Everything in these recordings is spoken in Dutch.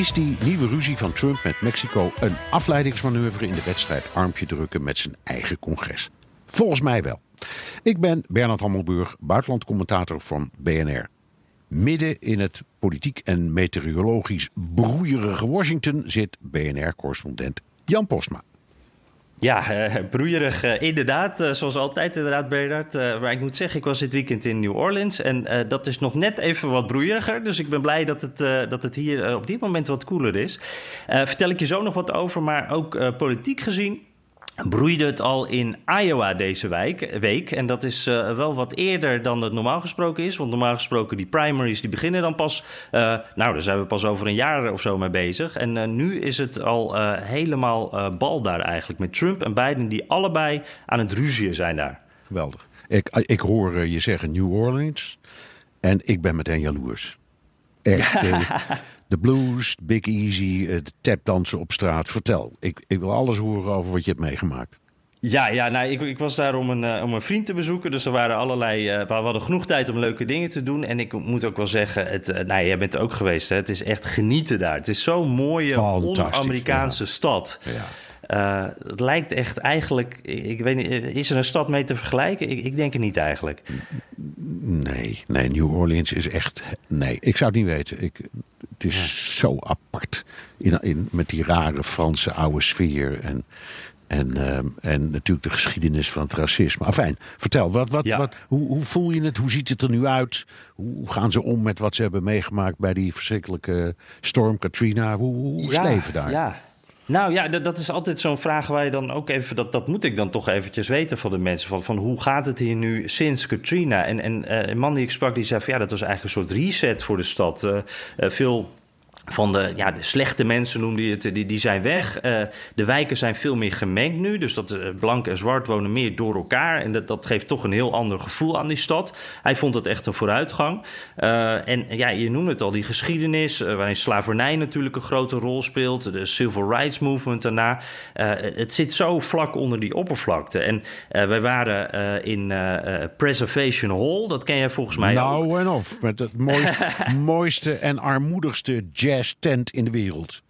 Is die nieuwe ruzie van Trump met Mexico een afleidingsmanoeuvre in de wedstrijd armpje drukken met zijn eigen congres? Volgens mij wel. Ik ben Bernard Hammelburg, buitenlandcommentator van BNR. Midden in het politiek en meteorologisch broeierige Washington zit BNR-correspondent Jan Postma. Ja, uh, broeierig uh, inderdaad, uh, zoals altijd inderdaad Bernard. maar ik moet zeggen, ik was dit weekend in New Orleans en dat is nog net even wat broeieriger. Dus ik ben blij dat het, dat het hier op dit moment wat koeler is. vertel ik je zo nog wat over, maar ook politiek gezien broeide het al in Iowa deze week. week. En dat is uh, wel wat eerder dan het normaal gesproken is. Want normaal gesproken die primaries die beginnen dan pas... Uh, nou, daar zijn we pas over een jaar of zo mee bezig. En uh, nu is het al helemaal bal daar eigenlijk. Met Trump en Biden die allebei aan het ruzien zijn daar. Geweldig. Ik, ik hoor je zeggen New Orleans. En ik ben meteen jaloers. Echt. de blues, Big Easy, eh, de tapdansen op straat. Vertel, ik, ik wil alles horen over wat je hebt meegemaakt. Ja, ja nou, ik, ik was daar om een, uh, om een vriend te bezoeken. Dus er waren allerlei. Uh, we hadden genoeg tijd om leuke dingen te doen. En ik moet ook wel zeggen, het, uh, nou, jij bent er ook geweest. Hè? Het is echt genieten daar. Het is zo'n mooie, on-Amerikaanse ja. stad. Ja. Uh, het lijkt echt eigenlijk. Ik weet niet, is er een stad mee te vergelijken? Ik, ik denk het niet eigenlijk. Nee, nee, New Orleans is echt. Nee, ik zou het niet weten. Ik, het is zo apart. In, in, met die rare Franse oude sfeer. En, en, uh, en natuurlijk de geschiedenis van het racisme. Enfin, vertel, wat, wat, ja. wat, hoe, hoe voel je het? Hoe ziet het er nu uit? Hoe gaan ze om met wat ze hebben meegemaakt bij die verschrikkelijke storm Katrina? Hoe, hoe is ja, het leven daar? Ja, nou ja, dat, dat is altijd zo'n vraag waar je dan ook even... Dat, dat moet ik dan toch eventjes weten van de mensen. Van, van hoe gaat het hier nu sinds Katrina? En, en uh, een man die ik sprak, die zei van... ja, dat was eigenlijk een soort reset voor de stad. Uh, uh, veel van de, ja, de slechte mensen noemde je het, die, die zijn weg. Uh, de wijken zijn veel meer gemengd nu. Dus dat uh, blank en zwart wonen meer door elkaar. En dat, dat geeft toch een heel ander gevoel aan die stad. Hij vond het echt een vooruitgang. Uh, en ja, je noemde het al, die geschiedenis, waarin slavernij natuurlijk een grote rol speelt. De Civil Rights Movement daarna. het zit zo vlak onder die oppervlakte. En wij waren in Preservation Hall. Dat ken jij volgens mij nou, ook. Nou en of. Met het mooiste, mooiste en armoedigste jazz tent in de wereld.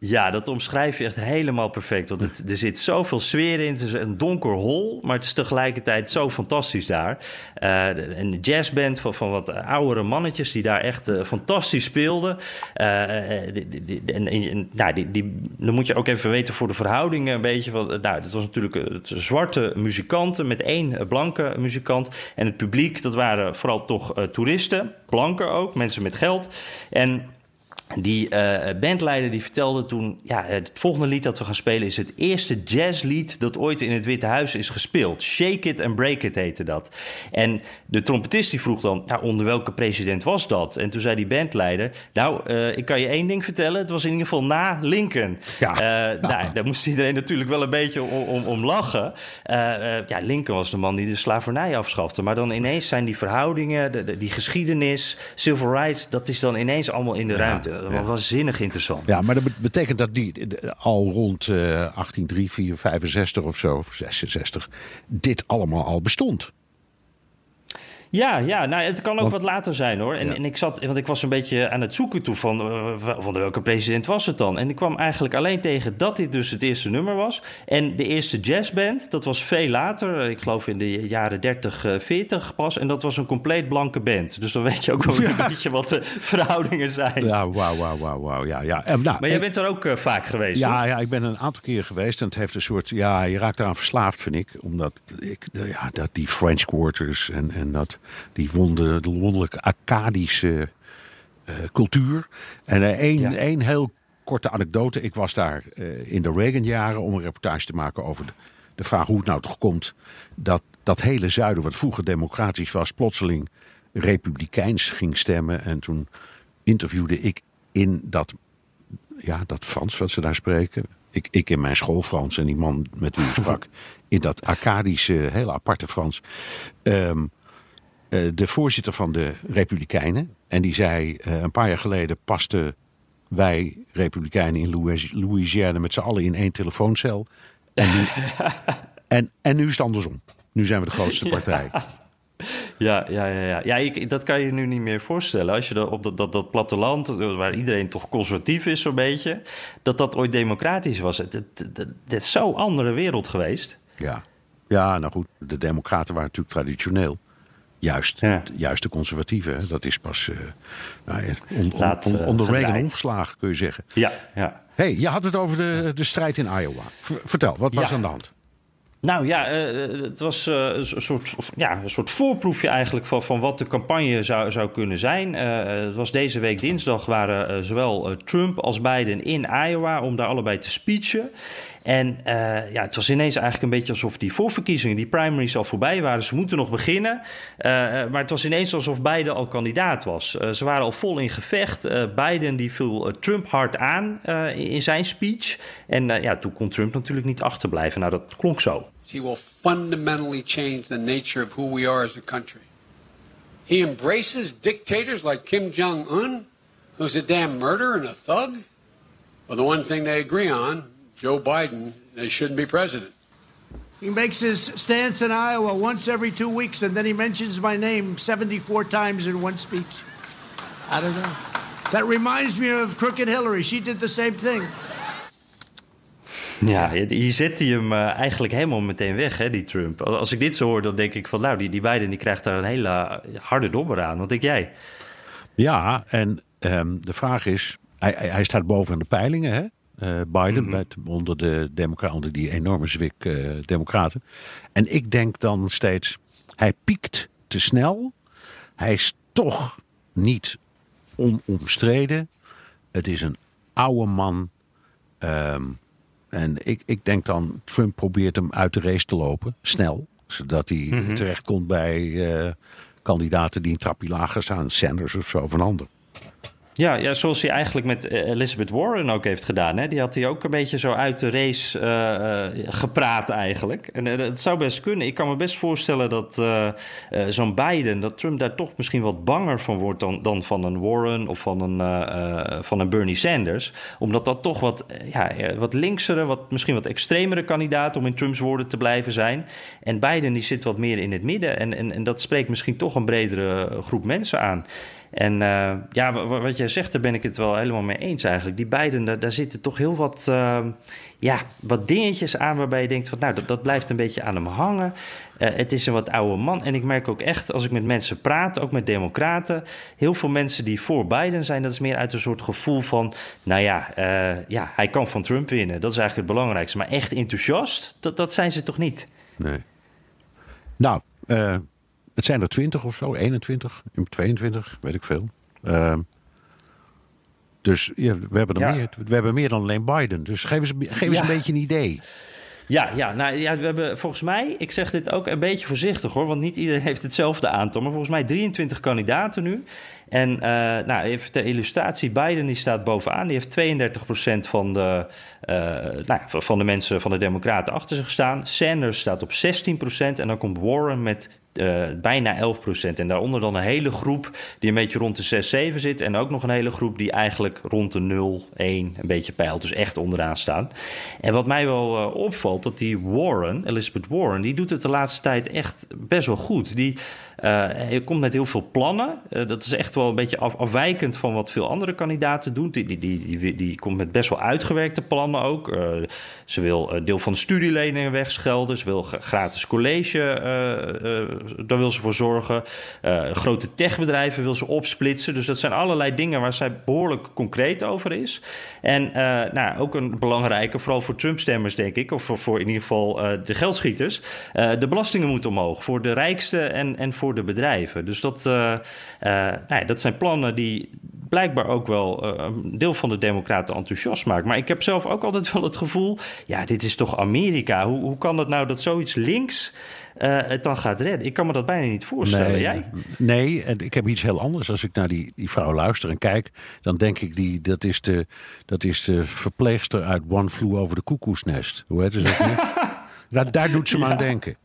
Ja, dat omschrijf je echt helemaal perfect. Want het, er zit zoveel sfeer in. Het is een donker hol, maar het is tegelijkertijd zo fantastisch daar. Uh, een jazzband van, van wat oudere mannetjes die daar echt uh, fantastisch speelden. En, en, nou, die, die, dan moet je ook even weten voor de verhoudingen een beetje. Van, nou, dat was natuurlijk zwarte muzikanten met één blanke muzikant. En het publiek, dat waren vooral toch toeristen, blanken ook, mensen met geld. En die uh, bandleider die vertelde toen... ja, het volgende lied dat we gaan spelen is het eerste jazzlied... dat ooit in het Witte Huis is gespeeld. Shake It and Break It heette dat. En de trompetist die vroeg dan... Nou, onder welke president was dat? En toen zei die bandleider... nou, uh, ik kan je één ding vertellen. Het was in ieder geval na Lincoln. Ja. Uh, nou, daar moest iedereen natuurlijk wel een beetje om, om, om lachen. ja, Lincoln was de man die de slavernij afschafte. Maar dan ineens zijn die verhoudingen, de, de, die geschiedenis... civil rights, dat is dan ineens allemaal in de ja. ruimte. Dat was waanzinnig interessant. Ja, maar dat betekent dat die al rond uh, 1865 of zo, of 66, dit allemaal al bestond. Ja, ja nou, het kan ook want, wat later zijn hoor. En, ja. en, ik zat, want ik was een beetje aan het zoeken toe van, uh, van welke president was het dan. En ik kwam eigenlijk alleen tegen dat dit dus het eerste nummer was. En de eerste jazzband, dat was veel later, ik geloof in de jaren 30, uh, 40 pas. En dat was een compleet blanke band. Dus dan weet je ook wel ja. een beetje wat de verhoudingen zijn. Ja, wauw, wauw, wauw, wauw. Ja, ja. En, nou, maar jij bent er ook uh, vaak geweest, Ja, ja, ik ben een aantal keer geweest. En het heeft een soort, ja, je raakt eraan verslaafd, vind ik. Omdat ik, ja, dat die French Quarters en, en dat, die wonder de, Akkadische uh, cultuur. En uh, één, ja. één heel korte anekdote. Ik was daar uh, in de Reagan-jaren om een reportage te maken over de, de, vraag hoe het nou toch komt dat dat hele zuiden, wat vroeger democratisch was, plotseling republikeins ging stemmen. En toen interviewde ik in dat, ja, dat Frans wat ze daar spreken. Ik, ik in mijn school Frans en die man met wie ik sprak. in dat Acadische, hele aparte Frans. Ehm, eh, de voorzitter van de Republikeinen. En die zei: eh, een paar jaar geleden pasten wij Republikeinen in Louis- Louisiana met z'n allen in één telefooncel. En nu, en, en nu is het andersom. Nu zijn we de grootste partij. Ja, ja, ja, ja. ja ik, dat kan je nu niet meer voorstellen. Als je dan op dat, dat, dat platteland, waar iedereen toch conservatief is, zo'n beetje, dat dat ooit democratisch was. Het, het, het, het is zo'n andere wereld geweest. Ja. ja, nou goed, de Democraten waren natuurlijk traditioneel. Juist, Ja. juist de conservatieven. Dat is pas eh, nou ja, on- on- Laat, on- eh, onder Reagan kun je zeggen. Ja, ja. hey, je had het over de, de strijd in Iowa. V- vertel, wat was Ja. aan de hand? Nou ja, eh, het was een soort, ja, een soort voorproefje eigenlijk van, van wat de campagne zou, zou kunnen zijn. Het was deze week dinsdag waren zowel Trump als Biden in Iowa om daar allebei te speechen. En eh, ja, het was ineens eigenlijk een beetje alsof die voorverkiezingen, die primaries al voorbij waren. Ze moeten nog beginnen. Eh, maar het was ineens alsof Biden al kandidaat was. Eh, ze waren al vol in gevecht. Biden die viel Trump hard aan in zijn speech. En ja, toen kon Trump natuurlijk niet achterblijven. Nou, dat klonk zo. He will fundamentally change the nature of who we are as a country. He embraces dictators like Kim Jong un, who's a damn murderer and a thug. Well, the one thing they agree on Joe Biden, they shouldn't be president. He makes his stance in Iowa once every two weeks, and then he mentions my name 74 times in one speech. I don't know. That reminds me of Crooked Hillary. She did the same thing. Ja, hier zet hij hem eh, eigenlijk helemaal meteen weg, hè, die Trump. Als ik dit zo hoor, dan denk ik van... nou, die, die Biden die krijgt daar een hele harde dobber aan. Wat denk jij? Ja, en ehm, de vraag is... Hij, hij hij staat boven de peilingen, hè? Eh, Biden, met, onder, de democra- onder die enorme zwik eh, democraten. En ik denk dan steeds... Hij piekt te snel. Hij is toch niet onomstreden. Het is een oude man. Ehm, en ik, ik denk dan, Trump probeert hem uit de race te lopen, snel. Zodat hij terechtkomt bij eh, kandidaten die een trapje lager staan. Sanders of zo, of een ander. Ja, ja, zoals hij eigenlijk met eh, Elizabeth Warren ook heeft gedaan. Hè? Die had hij ook een beetje zo uit de race eh, eh, gepraat eigenlijk. En het zou best kunnen. Ik kan me best voorstellen dat zo'n Biden... dat Trump daar toch misschien wat banger van wordt... dan, dan van een Warren of van een, van een Bernie Sanders. Omdat dat toch wat, ja, wat linksere, wat, misschien wat extremere kandidaat... om in Trumps woorden te blijven zijn. En Biden die zit wat meer in het midden. En, en, en dat spreekt misschien toch een bredere groep mensen aan. En eh, ja, wa- wa- wat jij zegt, daar ben ik het wel helemaal mee eens eigenlijk. Die beiden, daar, zitten toch heel wat, eh, ja, wat dingetjes aan waarbij je denkt van, nou, dat, dat blijft een beetje aan hem hangen. Eh, het is een wat oude man. En ik merk ook echt, als ik met mensen praat, ook met democraten, heel veel mensen die voor Biden zijn, dat is meer uit een soort gevoel van, nou ja, eh, ja hij kan van Trump winnen. Dat is eigenlijk het belangrijkste. Maar echt enthousiast, dat, dat zijn ze toch niet? Nee. Nou, het zijn er 20 of zo, 21, 22, weet ik veel. Ehm, dus ja, we, hebben er Ja. meer, we hebben meer dan alleen Biden. Dus geef eens, geef eens Ja. een beetje een idee. Ja, ja, nou ja, we hebben volgens mij, ik zeg dit ook een beetje voorzichtig hoor, want niet iedereen heeft hetzelfde aantal, maar volgens mij 23 kandidaten nu. En eh, nou, even ter illustratie, Biden die staat bovenaan, die heeft 32% van de, eh, nou, van de mensen van de Democraten achter zich staan. Sanders staat op 16% en dan komt Warren met eh, bijna 11%. En daaronder dan een hele groep die een beetje rond de 6, 7 zit. En ook nog een hele groep die eigenlijk rond de 0, 1 een beetje peilt. Dus echt onderaan staan. En wat mij wel eh, opvalt, dat die Warren, Elizabeth Warren, die doet het de laatste tijd echt best wel goed. Die hij komt met heel veel plannen. Eh, dat is echt wel een beetje af, afwijkend van wat veel andere kandidaten doen. Die, die, die, die, die komt met best wel uitgewerkte plannen ook. Eh, ze wil deel van de studieleningen wegschelden. Ze wil gratis college, eh, eh, daar wil ze voor zorgen. Eh, grote techbedrijven wil ze opsplitsen. Dus dat zijn allerlei dingen waar zij behoorlijk concreet over is. En eh, nou, ook een belangrijke, vooral voor Trump-stemmers denk ik... of voor, voor in ieder geval eh, de geldschieters... eh, de belastingen moeten omhoog voor de rijkste en, en voor de bedrijven. Dus dat, eh, eh, nou ja, dat zijn plannen die, blijkbaar ook wel uh, een deel van de Democraten enthousiast maakt. Maar ik heb zelf ook altijd wel het gevoel: ja, dit is toch Amerika? Hoe, hoe kan het nou dat zoiets links. Uh, het dan gaat redden. Ik kan me dat bijna niet voorstellen. Nee, Jij? Nee, en ik heb iets heel anders. Als ik naar die, die vrouw luister en kijk, dan denk ik die, dat is de, dat is de verpleegster uit One Flew Over de Koekoesnest. Hoe heet ze dat? daar, daar doet ze me aan denken.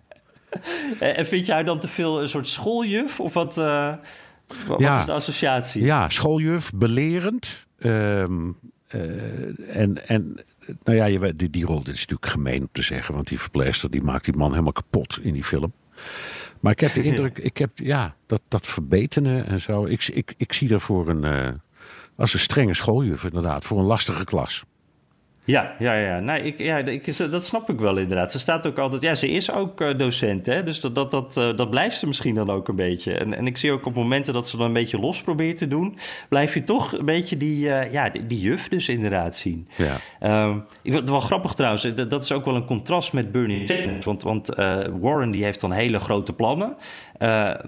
En vind jij dan te veel een soort schooljuf? Of wat, uh, wat ja. is de associatie? Ja, schooljuf, belerend. Um, uh, en, en nou ja, je, die, die rol dit is natuurlijk gemeen om te zeggen. Want die verpleegster die maakt die man helemaal kapot in die film. Maar ik heb de indruk, ik heb ja, dat, dat verbetenen en zo. Ik, ik, ik zie daarvoor een, uh, als een strenge schooljuf inderdaad, voor een lastige klas. Ja, ja, ja. Nee, ik, ja ik, dat snap ik wel inderdaad. Ze staat ook altijd. Ja, ze is ook uh, docent, hè? Dus dat, dat, dat, uh, dat blijft ze misschien dan ook een beetje. En, en ik zie ook op momenten dat ze dan een beetje los probeert te doen, blijf je toch een beetje die, uh, ja, die, die, juf dus inderdaad zien. Ja. Um, ik vind het wel grappig trouwens. Dat, dat, is ook wel een contrast met Bernie Sanders. Want, want Warren die heeft dan hele grote plannen.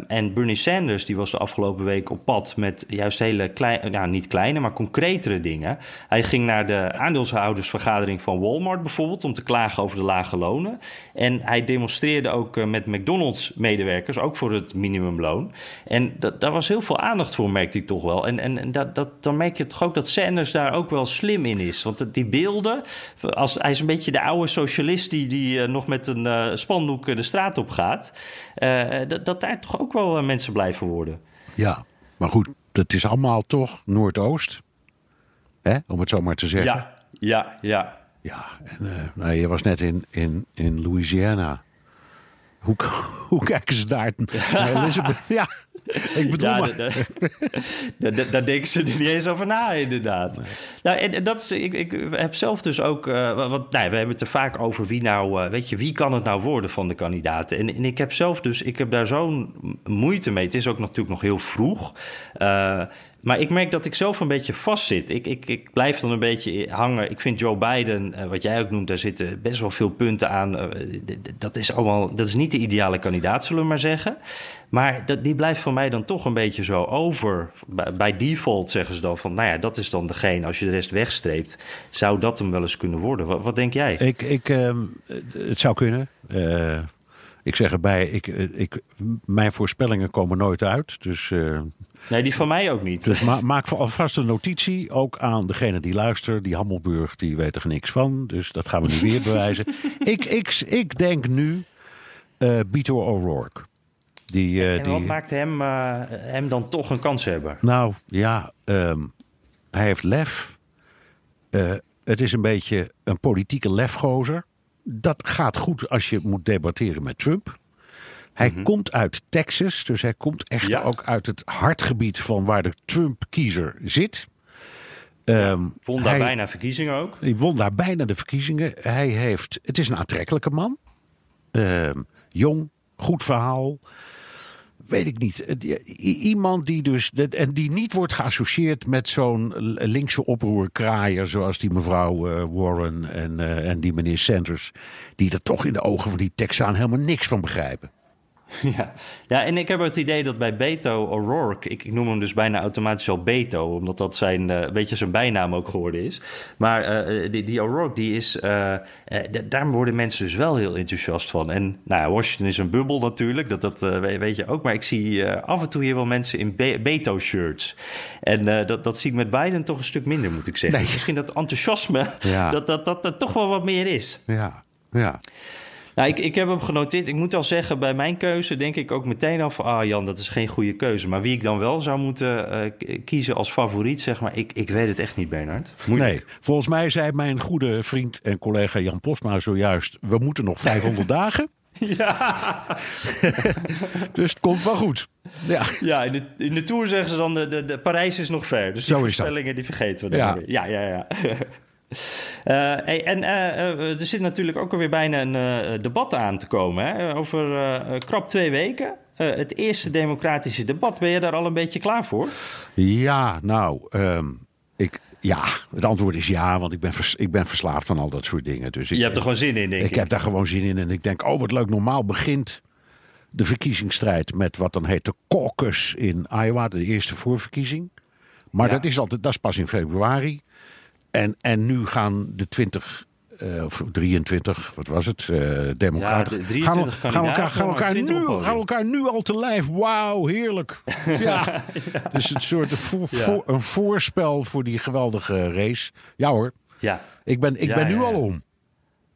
En Bernie Sanders die was de afgelopen week op pad met juist hele kleine, nou niet kleine, maar concretere dingen. Hij ging naar de aandeelshoudersvergadering van Walmart bijvoorbeeld om te klagen over de lage lonen. En hij demonstreerde ook uh, met McDonald's-medewerkers, ook voor het minimumloon. En dat, daar was heel veel aandacht voor, merkte ik toch wel. En, en, en dat, dat, dan merk je toch ook dat Sanders daar ook wel slim in is. Want die beelden, als, hij is een beetje de oude socialist die, die uh, nog met een spandoek de straat op gaat. dat dat daar toch ook wel uh, mensen blijven worden. Ja, maar goed, het is allemaal toch Noordoost. Hè, om het zo maar te zeggen. Ja, ja, ja. Ja, en uh, nou, je was net in, in, in Louisiana. Hoe, hoe kijken ze daar naar Elizabeth? Ja, ik bedoel ja, daar, daar denken ze er niet eens over na, inderdaad. Nou, en, dat is, ik, ik heb zelf dus ook... Uh, want nou, we hebben het er vaak over wie nou... Uh, weet je, wie kan het nou worden van de kandidaten? En, en ik heb zelf dus... Ik heb daar zo'n moeite mee. Het is ook natuurlijk nog heel vroeg. Uh, maar ik merk dat ik zelf een beetje vastzit. Ik, ik, ik blijf dan een beetje hangen. Ik vind Joe Biden, wat jij ook noemt, daar zitten best wel veel punten aan. Dat is allemaal, dat is niet de ideale kandidaat, zullen we maar zeggen. Maar dat, die blijft voor mij dan toch een beetje zo over. Bij, bij, default zeggen ze dan van, nou ja, dat is dan degene. Als je de rest wegstreept, zou dat hem wel eens kunnen worden. Wat, wat denk jij? Ik, ik, uh, het zou kunnen. Uh, ik zeg erbij, ik, ik, mijn voorspellingen komen nooit uit. Dus, uh, nee, die van mij ook niet. Dus ma maak alvast een notitie, ook aan degene die luistert. Die Hammelburg, die weet er niks van. Dus dat gaan we nu weer bewijzen. ik, ik, ik denk nu uh, Beto O'Rourke. Die, uh, en die... wat maakt hem, uh, hem dan toch een kans hebben? Nou ja, um, hij heeft lef. Uh, het is een beetje een politieke lefgozer. Dat gaat goed als je moet debatteren met Trump. Hij mm -hmm. komt uit Texas, dus hij komt echt ja. ook uit het hartgebied van waar de Trump-kiezer zit. Um, won daar hij, bijna verkiezingen ook. Hij won daar bijna de verkiezingen. Hij heeft, het is een aantrekkelijke man. Um, jong, goed verhaal weet ik niet. Iemand die dus. En die niet wordt geassocieerd met zo'n linkse oproerkraaier. zoals die mevrouw uh, Warren en, uh, en die meneer Sanders. die er toch in de ogen van die Texaan helemaal niks van begrijpen. Ja. ja, en ik heb het idee dat bij Beto O'Rourke, ik, ik noem hem dus bijna automatisch al Beto, omdat dat zijn, uh, zijn bijnaam ook geworden is. Maar uh, die, die O'Rourke, die is, uh, daar worden mensen dus wel heel enthousiast van. En nou, Washington is een bubbel natuurlijk, dat, dat weet je ook. Maar ik zie af en toe hier wel mensen in Be Beto-shirts. En dat, dat zie ik met Biden toch een stuk minder, moet ik zeggen. Nee. Misschien dat enthousiasme, ja. dat, dat, dat er toch wel wat meer is. Ja, ja. Nou, ik, ik heb hem genoteerd. Ik moet al zeggen, bij mijn keuze denk ik ook meteen af... ah Jan, dat is geen goede keuze. Maar wie ik dan wel zou moeten uh, kiezen als favoriet, zeg maar... Ik, ik weet het echt niet, Bernard. Moeilijk. Nee, volgens mij zei mijn goede vriend en collega Jan Posma zojuist... we moeten nog 500 dagen. Ja. dus het komt wel goed. Ja, ja in, de, in de Tour zeggen ze dan... De, de, de Parijs is nog ver. Dus die voorspellingen die vergeten we dan ja. weer. Ja, ja, ja. Hey, en uh, er zit natuurlijk ook alweer bijna een debat aan te komen. Hè? Over krap twee weken. het eerste democratische debat. Ben je daar al een beetje klaar voor? Ja, nou, um, ik, ja, het antwoord is ja, want ik ben, vers, ik ben verslaafd aan al dat soort dingen. Dus ik, je hebt er gewoon zin in, denk ik. Ik heb daar gewoon zin in. En ik denk, oh wat leuk, normaal begint de verkiezingsstrijd met wat dan heet de caucus in Iowa, de eerste voorverkiezing. Maar Ja. dat, is altijd, dat is pas in februari. En, en nu gaan de 20, eh, of 23, wat was het, eh democraten... de 23 gaan, elkaar, gaan, elkaar 20 op nu, gaan elkaar nu al te lijf. Wauw, heerlijk. Ja. Dus een soort vo- Ja. vo- een voorspel voor die geweldige race. Ja hoor, Ja. ik ben, ik ben nu al om.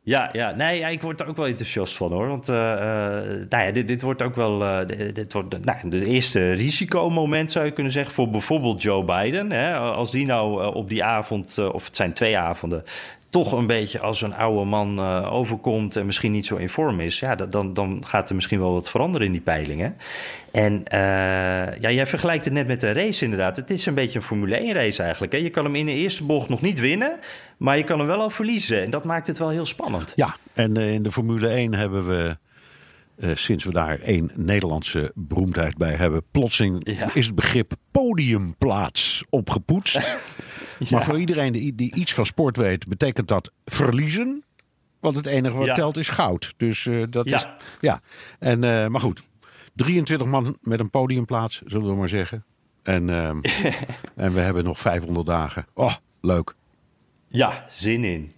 Ja, ja, nee, ik word er ook wel enthousiast van hoor. Want eh, eh, nou ja, dit, dit wordt ook wel eh, dit- wordt, nou, het eerste risicomoment, zou je kunnen zeggen, voor bijvoorbeeld Joe Biden. Hè? Als die nou op die avond, of het zijn twee avonden, toch een beetje als een oude man eh, overkomt en misschien niet zo in vorm is, ja, dan, dan gaat er misschien wel wat veranderen in die peilingen. En eh, ja, jij vergelijkt het net met een race inderdaad. Het is een beetje een Formule 1 race eigenlijk. Hè? Je kan hem in de eerste bocht nog niet winnen, maar je kan hem wel al verliezen. En dat maakt het wel heel spannend. Ja, en eh, in de Formule 1 hebben we, sinds we daar één Nederlandse beroemdheid bij hebben, plotseling Ja. is het begrip podiumplaats opgepoetst. Maar voor iedereen die, die iets van sport weet, betekent dat verliezen. Want het enige wat Ja. telt is goud. Dus eh, dat Ja. is. Ja. En, eh, maar goed, 23 man met een podiumplaats, zullen we maar zeggen. En, ehm, en we hebben nog 500 dagen. Oh, leuk. Ja, zin in.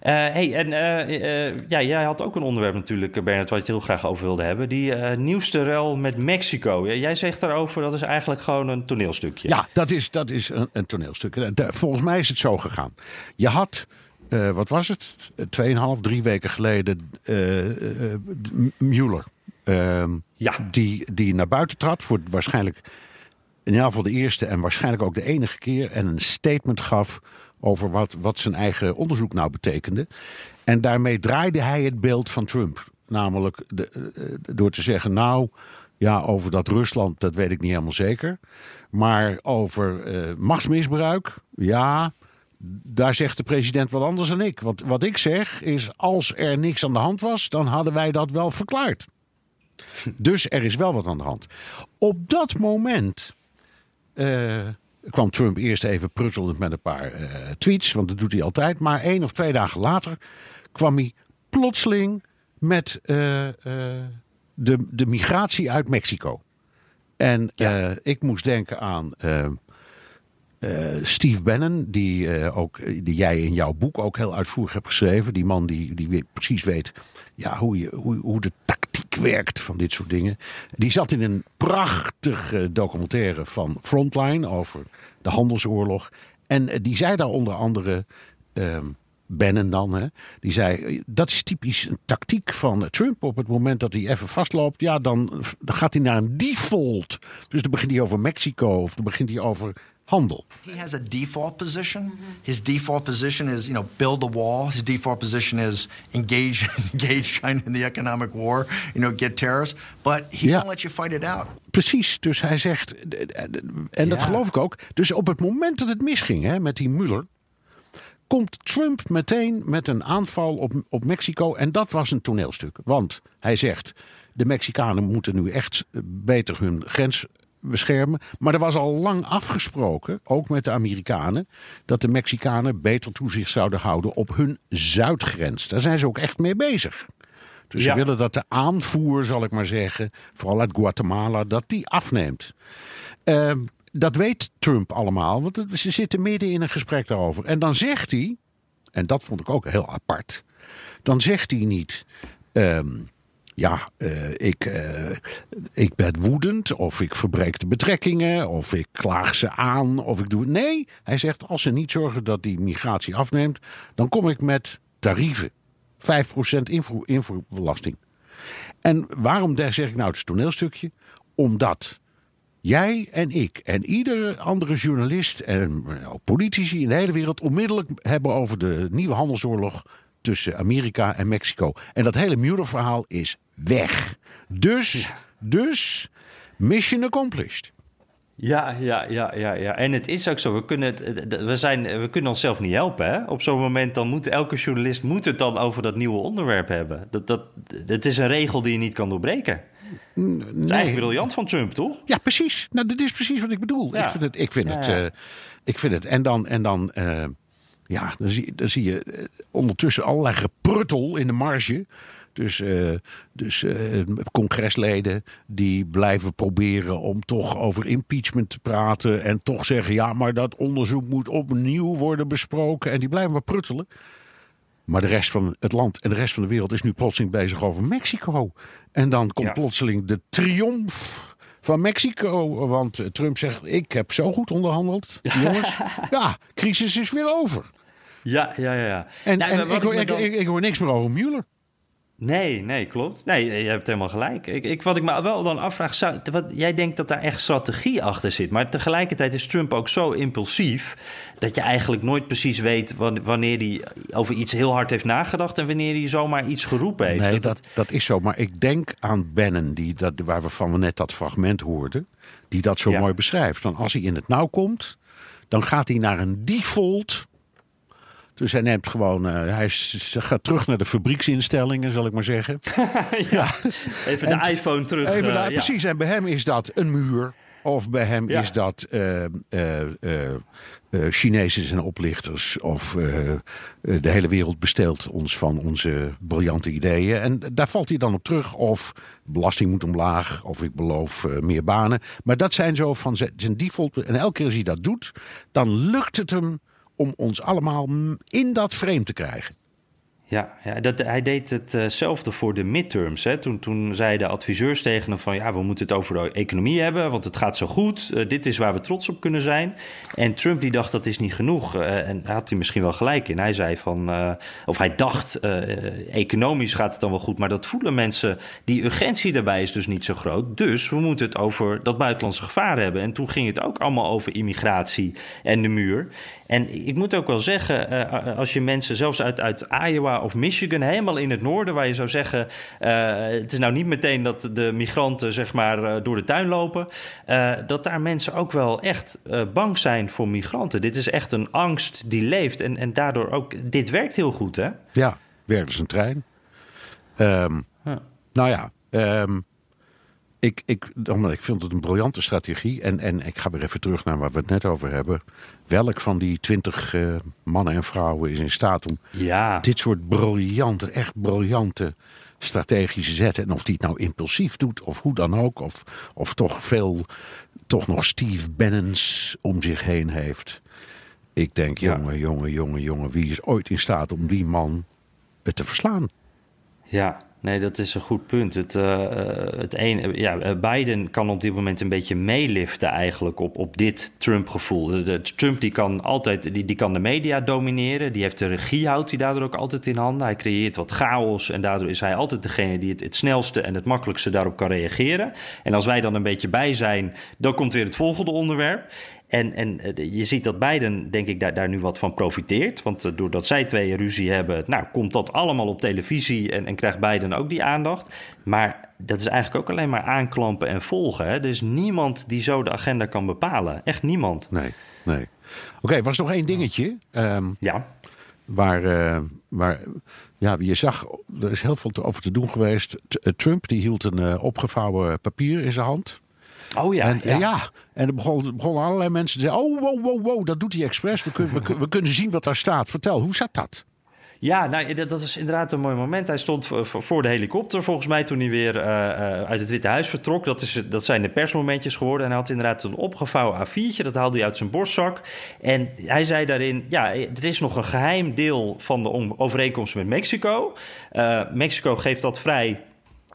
Eh, hey, en eh, eh, ja, jij had ook een onderwerp natuurlijk, Bernard, wat je heel graag over wilde hebben. Die nieuwste rel met Mexico. Ja, jij zegt daarover, dat is eigenlijk gewoon een toneelstukje. Ja, dat is, dat is een, een toneelstuk. En daar- Volgens mij is het zo gegaan. Je had, wat was het? Tweeënhalf, drie weken geleden, Mueller. ehm, Ja. die, die naar buiten trad voor waarschijnlijk in ieder geval de eerste en waarschijnlijk ook de enige keer. En een statement gaf over wat, wat zijn eigen onderzoek nou betekende. En daarmee draaide hij het beeld van Trump. Namelijk eh, door te zeggen, nou ja, over dat Rusland, dat weet ik niet helemaal zeker. Maar over eh, machtsmisbruik, ja, daar zegt de president wat anders dan ik. Want wat ik zeg is, als er niks aan de hand was, dan hadden wij dat wel verklaard. Dus er is wel wat aan de hand. Op dat moment kwam Trump eerst even prutselend met een paar eh, tweets, want dat doet hij altijd. Maar één of twee dagen later kwam hij plotseling met eh, eh, de, de migratie uit Mexico. En eh, ik moest denken aan eh, eh, Steve Bannon, die, eh, ook, die jij in jouw boek ook heel uitvoerig hebt geschreven. Die man die, die weer precies weet ja, hoe, je, hoe, hoe de tactiek werkt van dit soort dingen. Die zat in een prachtige documentaire van Frontline over de handelsoorlog. En eh, die zei daar onder andere. ehm Bannon dan, hè, die zei, eh, dat is typisch een tactiek van Trump. Op het moment dat hij even vastloopt, ja, dan gaat hij naar een default. Dus dan begint hij over Mexico of dan begint hij over handel. He has a default position. His default position is, you know, build a wall. His default position is engage engage China in the economic war. You know, get terrorists. But he Ja. won't let you fight it out. Precies, dus hij zegt, en dat Ja. geloof ik ook. Dus op het moment dat het misging hè, met die Mueller, komt Trump meteen met een aanval op, op Mexico. En dat was een toneelstuk. Want hij zegt, de Mexicanen moeten nu echt beter hun grens beschermen. Maar er was al lang afgesproken, ook met de Amerikanen, dat de Mexicanen beter toezicht zouden houden op hun zuidgrens. Daar zijn ze ook echt mee bezig. Dus Ja. ze willen dat de aanvoer, zal ik maar zeggen, vooral uit Guatemala, dat die afneemt. Ehm, dat weet Trump allemaal, want ze zitten midden in een gesprek daarover. En dan zegt hij, en dat vond ik ook heel apart, dan zegt hij niet. ehm, ja, eh, ik, eh, ik ben woedend, of ik verbreek de betrekkingen, of ik klaag ze aan, of ik doe. Nee, hij zegt: als ze niet zorgen dat die migratie afneemt, dan kom ik met tarieven. 5% invoer, invoerbelasting. En waarom zeg ik nou het toneelstukje? Omdat jij en ik en iedere andere journalist en eh, ook politici in de hele wereld onmiddellijk hebben over de nieuwe handelsoorlog tussen Amerika en Mexico. En dat hele Mueller-verhaal is weg. Dus, dus, mission accomplished. Ja, ja, ja, ja, ja. En het is ook zo. We kunnen, het, het- we zijn, we kunnen onszelf niet helpen. Hè? Op zo'n moment dan moet elke journalist moet het dan over dat nieuwe onderwerp hebben. Dat, dat, dat is een regel die je niet kan doorbreken. Dat is eigenlijk briljant van Trump, toch? Ja, precies. Nou, dat is precies wat ik bedoel. Ja. Ik vind het. Ik vind Ja, het, ja. eh, ik vind het. En dan. En dan eh, ja, dan zie, dan zie je eh, ondertussen allerlei gepruttel in de marge. Dus, uh, dus uh, congresleden die blijven proberen om toch over impeachment te praten. En toch zeggen: ja, maar dat onderzoek moet opnieuw worden besproken. En die blijven maar pruttelen. Maar de rest van het land en de rest van de wereld is nu plotseling bezig over Mexico. En dan komt ja. plotseling de triomf van Mexico. Want Trump zegt: Ik heb zo goed onderhandeld. Jongens, ja, crisis is weer over. Ja, ja, ja. En, nou, en ik, hoor, ik, ik, ik, hoor niks meer over Mueller. Nee, nee, klopt. Nee, je hebt helemaal gelijk. Ik, ik, wat ik me wel dan afvraag, zou, wat, jij denkt dat daar echt strategie achter zit. Maar tegelijkertijd is Trump ook zo impulsief dat je eigenlijk nooit precies weet wanneer hij over iets heel hard heeft nagedacht en wanneer hij zomaar iets geroepen heeft. Nee, dat, dat is zo. Maar ik denk aan Bannon, die, dat, waar we van net dat fragment hoorden, die dat zo Ja. mooi beschrijft. Dan als hij in het nauw komt, dan gaat hij naar een default. Dus hij neemt gewoon, eh, hij gaat terug naar de fabrieksinstellingen, zal ik maar zeggen. ja. Even de En- iPhone terug. Even eh, ja. Precies, en bij hem is dat een muur. Of bij hem Ja. is dat eh, Chinezen zijn oplichters. Of de hele wereld besteelt ons van onze briljante ideeën. En daar valt hij dan op terug. Of belasting moet omlaag. Of ik beloof meer banen. Maar dat zijn zo van zijn, zijn default. En elke keer als hij dat doet, dan lukt het hem om ons allemaal in dat frame te krijgen. Ja, ja dat, hij deed hetzelfde voor de midterms. Hè. Toen, toen zeiden adviseurs tegen hem van... ja, we moeten het over de economie hebben, want het gaat zo goed. Eh, dit is waar we trots op kunnen zijn. En Trump die dacht, dat is niet genoeg. Eh, en daar had hij misschien wel gelijk in. Hij zei van... eh, of hij dacht, eh, economisch gaat het dan wel goed... maar dat voelen mensen, die urgentie daarbij is dus niet zo groot. Dus we moeten het over dat buitenlandse gevaar hebben. En toen ging het ook allemaal over immigratie en de muur. En ik moet ook wel zeggen, eh, als je mensen zelfs uit, uit Iowa of Michigan, helemaal in het noorden, waar je zou zeggen, eh, het is nou niet meteen dat de migranten zeg maar eh, door de tuin lopen, eh, dat daar mensen ook wel echt bang zijn voor migranten. Dit is echt een angst die leeft en, en daardoor ook, dit werkt heel goed hè? Ja, werkt als een trein. Ehm, Ja. Nou ja, ehm, ik, ik, omdat ik vind het een briljante strategie. En, en ik ga weer even terug naar waar we het net over hebben. Welk van die twintig eh, mannen en vrouwen is in staat om Ja, dit soort briljante, echt briljante strategische zetten. En of die het nou impulsief doet, of hoe dan ook. Of, of toch veel, toch nog Steve Bannons om zich heen heeft. Ik denk, Ja. jongen, jongen, jongen, jongen. Wie is ooit in staat om die man het te verslaan? Ja, nee, dat is een goed punt. Het, eh, eh, het een, ja, eh, Biden kan op dit moment een beetje meeliften eigenlijk op, op dit Trump-gevoel. De- Trump die kan altijd die, die kan de media domineren. Die heeft de regie, houdt hij daardoor ook altijd in handen. Hij creëert wat chaos en daardoor is hij altijd degene die het, het snelste en het makkelijkste daarop kan reageren. En als wij dan een beetje bij zijn, dan komt weer het volgende onderwerp. En, en eh, je ziet dat Biden, denk ik, daar, daar nu wat van profiteert. Want eh, doordat zij twee ruzie hebben, nou, komt dat allemaal op televisie en, en krijgt Biden ook die aandacht. Maar dat is eigenlijk ook alleen maar aanklampen en volgen. Hè? Er is niemand die zo de agenda kan bepalen. Echt niemand. Nee, nee. Oké, was nog één dingetje. ehm, Ja, waar, eh, waar, ja, je zag, er is heel veel te- over te doen geweest. T- Trump die hield een opgevouwen papier in zijn hand. Oh ja. en, ja. en ja, en er begonnen, begonnen allerlei mensen te zeggen: Oh, wow, wow, wow, dat doet hij expres. We, kunnen we, kun- we kunnen zien wat daar staat. Vertel, hoe zat dat? Ja, nou, dat, is inderdaad een mooi moment. Hij stond voor, de helikopter, volgens mij, toen hij weer eh, eh, uit het Witte Huis vertrok. Dat, is, dat zijn de persmomentjes geworden. En hij had inderdaad een opgevouwen A4'tje, dat haalde hij uit zijn borstzak. En hij zei daarin, ja, er is nog een geheim deel van de om- overeenkomst met Mexico. Eh, Mexico geeft dat vrij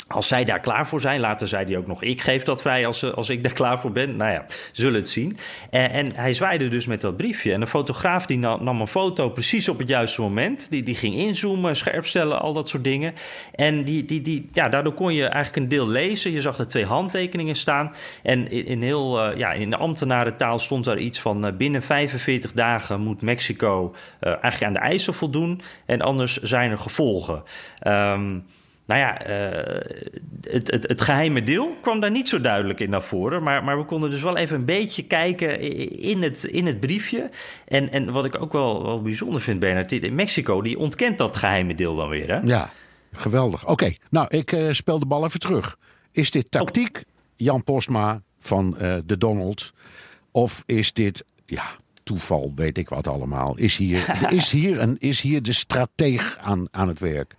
als zij daar klaar voor zijn, later zei hij ook nog: Ik geef dat vrij als, eh, als ik daar klaar voor ben. Nou ja, zullen het zien. En, en hij zwaaide dus met dat briefje. En een fotograaf die na- nam een foto precies op het juiste moment. Die, die ging inzoomen, scherpstellen, al dat soort dingen. En die, die, die, ja, daardoor kon je eigenlijk een deel lezen. Je zag er twee handtekeningen staan. En in, in, heel, eh, ja, in de ambtenarentaal stond daar iets van: eh, binnen 45 dagen moet Mexico eh, eigenlijk aan de eisen voldoen. En anders zijn er gevolgen. Ehm, nou ja, eh, het, het, het geheime deel kwam daar niet zo duidelijk in naar voren. Maar, maar we konden dus wel even een beetje kijken in het, in het briefje. En, en wat ik ook wel, wel bijzonder vind, Bernard, in Mexico die ontkent dat geheime deel dan weer. Hè? Ja, geweldig. Oké, nou, ik eh, speel de bal even terug. Is dit tactiek, Jan Postma van eh, de Donald? Of is dit, ja, toeval, weet ik wat allemaal? Is hier, is hier, een, is hier de strateeg aan, aan het werk?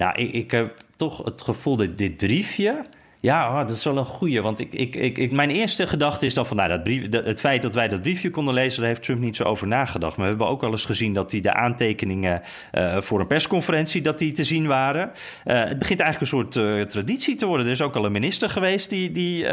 Nou, ik, heb toch het gevoel dat dit briefje ja, oh, dat is wel een goeie. Want ik, ik, ik, mijn eerste gedachte is dan van... Nou, dat brief, het feit dat wij dat briefje konden lezen... daar heeft Trump niet zo over nagedacht. Maar we hebben ook wel eens gezien dat hij de aantekeningen... Uh, voor een persconferentie dat die te zien waren. Uh, het begint eigenlijk een soort uh, traditie te worden. Er is ook al een minister geweest... die, die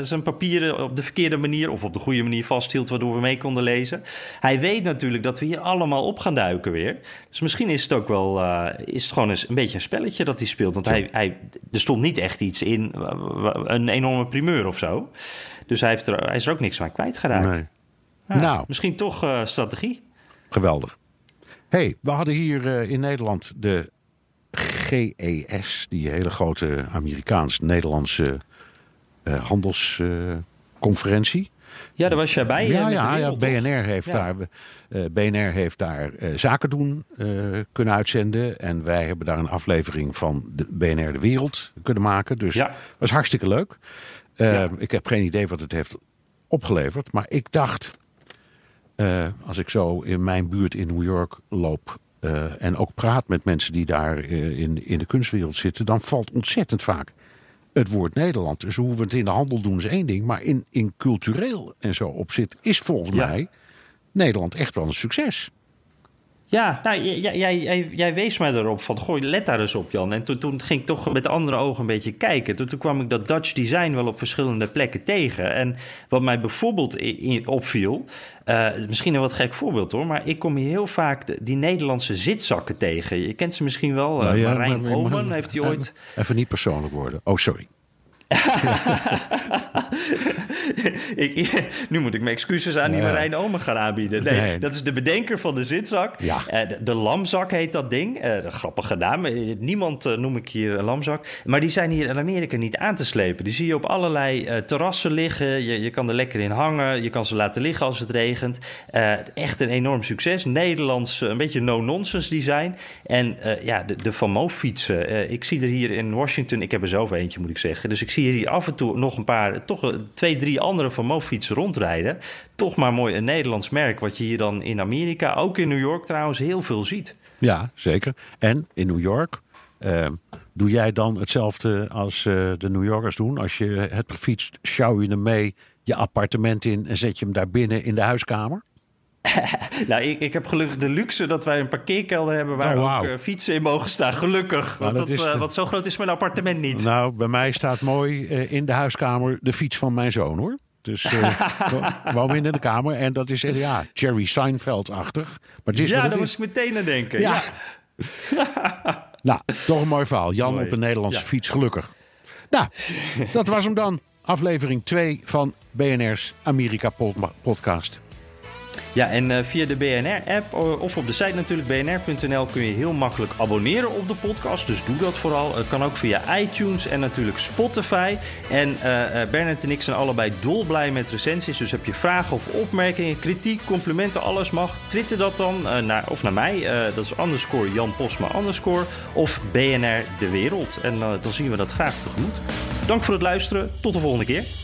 zijn papieren op de verkeerde manier... of op de goede manier vasthield... waardoor we mee konden lezen. Hij weet natuurlijk dat we hier allemaal op gaan duiken weer. Dus misschien is het ook wel... is het gewoon eens een beetje een spelletje dat hij speelt. Want hij, hij, er stond niet echt iets in een enorme primeur of zo. Dus hij, heeft er, hij is er ook niks aan kwijtgeraakt. Nee. Ja, nou, misschien toch uh, strategie. Geweldig. hey, we hadden hier uh, in Nederland de GES, die hele grote Amerikaans-Nederlandse uh, handelsconferentie. Ja, daar was jij bij. Ja, ja, ja BNR heeft daar, uh, BNR heeft daar uh, zaken doen uh, kunnen uitzenden. En wij hebben daar een aflevering van de BNR De Wereld kunnen maken. Dus ja. was hartstikke leuk. Ja. Ik heb geen idee wat het heeft opgeleverd. Maar ik dacht, als ik zo in mijn buurt in New York loop... en ook praat met mensen die daar in, in de kunstwereld zitten... dan valt ontzettend vaak het woord Nederland. Dus hoe we het in de handel doen is één ding. Maar in, in cultureel en zo opzit is volgens mij Nederland echt wel een succes. Ja, nou, jij, jij, jij, wees mij erop van, gooi, let daar eens op Jan. En toen, toen ging ik toch met andere ogen een beetje kijken. Toen, toen kwam ik dat Dutch design wel op verschillende plekken tegen. En wat mij bijvoorbeeld in, opviel, uh, misschien een wat gek voorbeeld hoor, maar ik kom hier heel vaak die Nederlandse zitzakken tegen. Je kent ze misschien wel, uh, nou ja, Marijn Omen heeft hij ooit... Even niet persoonlijk worden. Oh, sorry. ik, nu moet ik mijn excuses aan die Marijn Omen gaan aanbieden. Nee, dat is de bedenker van de zitzak. Ja. Uh, de, lamzak heet dat ding. Uh, grappig gedaan. Eh, niemand uh, noem ik hier een lamzak. Maar die zijn hier in Amerika niet aan te slepen. Die zie je op allerlei terrassen liggen. Je, je kan er lekker in hangen. Je kan ze laten liggen als het regent. echt een enorm succes. Nederlands, een beetje no-nonsense design. En ja, de, de Van fietsen. ik zie er hier in Washington... Ik heb er zelf eentje, moet ik zeggen. Dus ik zie hier af en toe nog een paar, toch twee, drie andere Van Moofietsen rondrijden. Toch maar mooi een Nederlands merk, wat je hier dan in Amerika, ook in New York trouwens, heel veel ziet. Ja, zeker. En in New York, uh, doe jij dan hetzelfde als uh, de New Yorkers doen? Als je het fietst, sjouw je hem mee je appartement in en zet je hem daar binnen in de huiskamer? nou, ik, ik heb gelukkig de luxe dat wij een parkeerkelder hebben waar oh, ook uh, fietsen in mogen staan. Gelukkig. Nou, want, dat, uh, want, zo groot is mijn appartement niet. Nou, bij mij staat mooi uh, in de huiskamer de fiets van mijn zoon hoor. Dus gewoon in de kamer. En dat is ja, Jerry Seinfeld-achtig. Maar ja, daar moest ik meteen aan denken. Ja. ja. nou, toch een mooi verhaal. Jan op een Nederlandse ja. fiets, gelukkig. Nou, dat was hem dan. Aflevering 2 van BNR's Amerika Podcast. Ja, en uh, via de BNR-app of op de site natuurlijk bnr.nl kun je heel makkelijk abonneren op de podcast. Dus doe dat vooral. Het kan ook via iTunes en natuurlijk Spotify. En uh, Bernard en ik zijn allebei dolblij met recensies. Dus heb je vragen of opmerkingen, kritiek, complimenten, alles mag. Twitter dat dan naar, of naar mij. dat is underscore Jan Posma underscore of BNR De Wereld. En dan zien we dat graag tegemoet. Dank voor het luisteren. Tot de volgende keer.